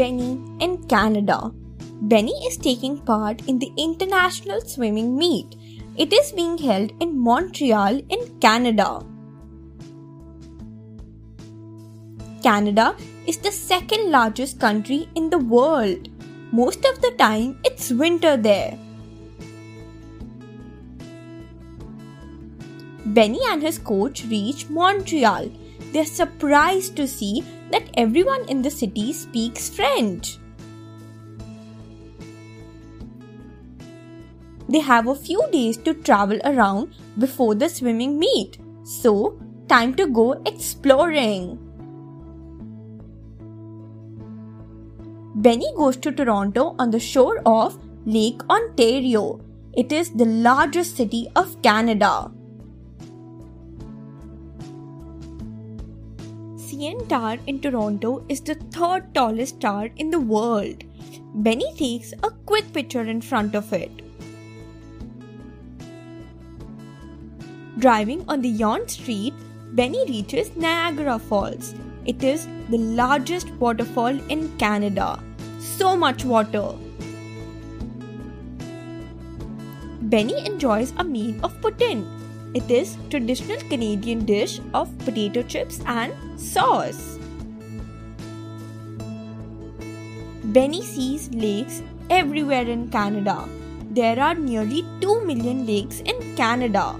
Canada. Benny is taking part in the international swimming meet. It is being held in Montreal in Canada. Canada is the second largest country in the world. Most of the time, it's winter there. Benny and his coach reach Montreal. They're surprised to see that everyone in the city speaks French. They have a few days to travel around before the swimming meet. So, time to go exploring. Benny goes to Toronto on the shore of Lake Ontario. It is the largest city of Canada. CN Tower in Toronto is the third tallest tower in the world. Benny takes a quick picture in front of it. Driving on the Yonge Street, Benny reaches Niagara Falls. It is the largest waterfall in Canada. So much water. Benny enjoys a meal of poutine. It is traditional Canadian dish of potato chips and sauce. Benny sees lakes everywhere in Canada. There are nearly 2 million lakes in Canada.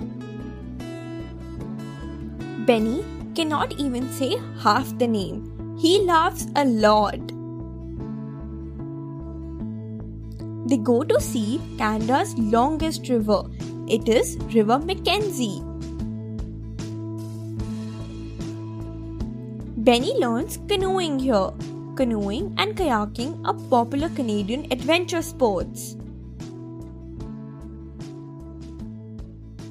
Benny cannot even say half the name. He laughs a lot. They go to see Canada's longest river. It is River Mackenzie. Benny learns canoeing here. Canoeing and kayaking are popular Canadian adventure sports.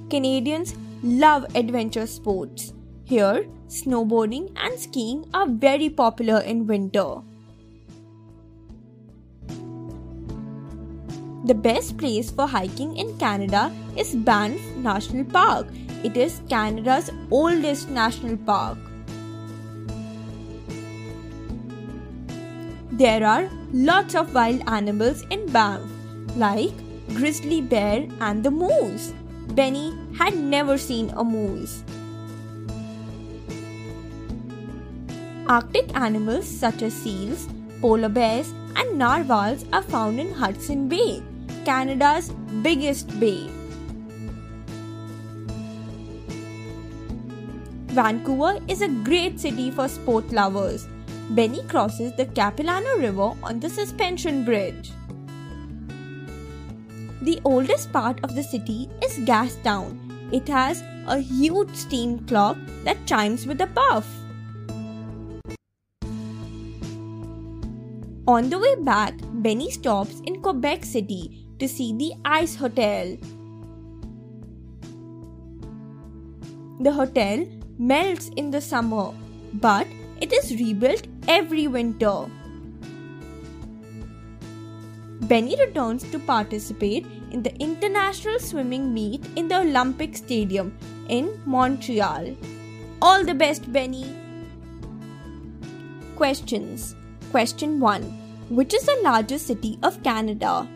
Canadians love adventure sports. Here, snowboarding and skiing are very popular in winter. The best place for hiking in Canada is Banff National Park. It is Canada's oldest national park. There are lots of wild animals in Banff, like grizzly bear and the moose. Benny had never seen a moose. Arctic animals such as seals, polar bears, and narwhals are found in Hudson Bay, Canada's biggest bay. Vancouver is a great city for sport lovers. Benny crosses the Capilano River on the suspension bridge. The oldest part of the city is Gastown. It has a huge steam clock that chimes with a puff. On the way back, Benny stops in Quebec City to see the Ice Hotel. The hotel melts in the summer, but it is rebuilt every winter. Benny returns to participate in the international swimming meet in the Olympic Stadium in Montreal. All the best, Benny! Questions Question 1 Which is the largest city of Canada?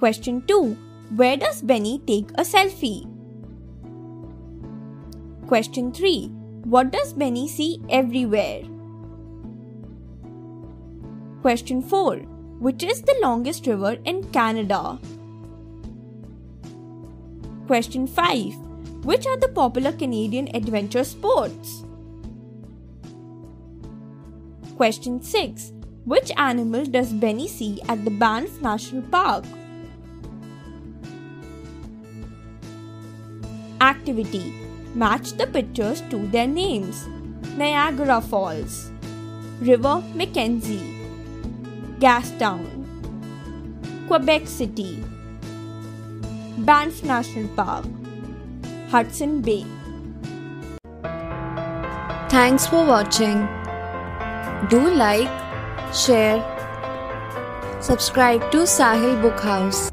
Question 2 Where does Benny take a selfie? Question 3 What does Benny see everywhere? Question 4 Which is the longest river in Canada? Question 5 Which are the popular Canadian adventure sports? Question 6. Which animal does Benny see at the Banff National Park? Activity Match the pictures to their names. Niagara Falls, River Mackenzie, Gastown, Quebec City, Banff National Park, Hudson Bay. Thanks for watching. Do like, share, subscribe to Sahil Book House.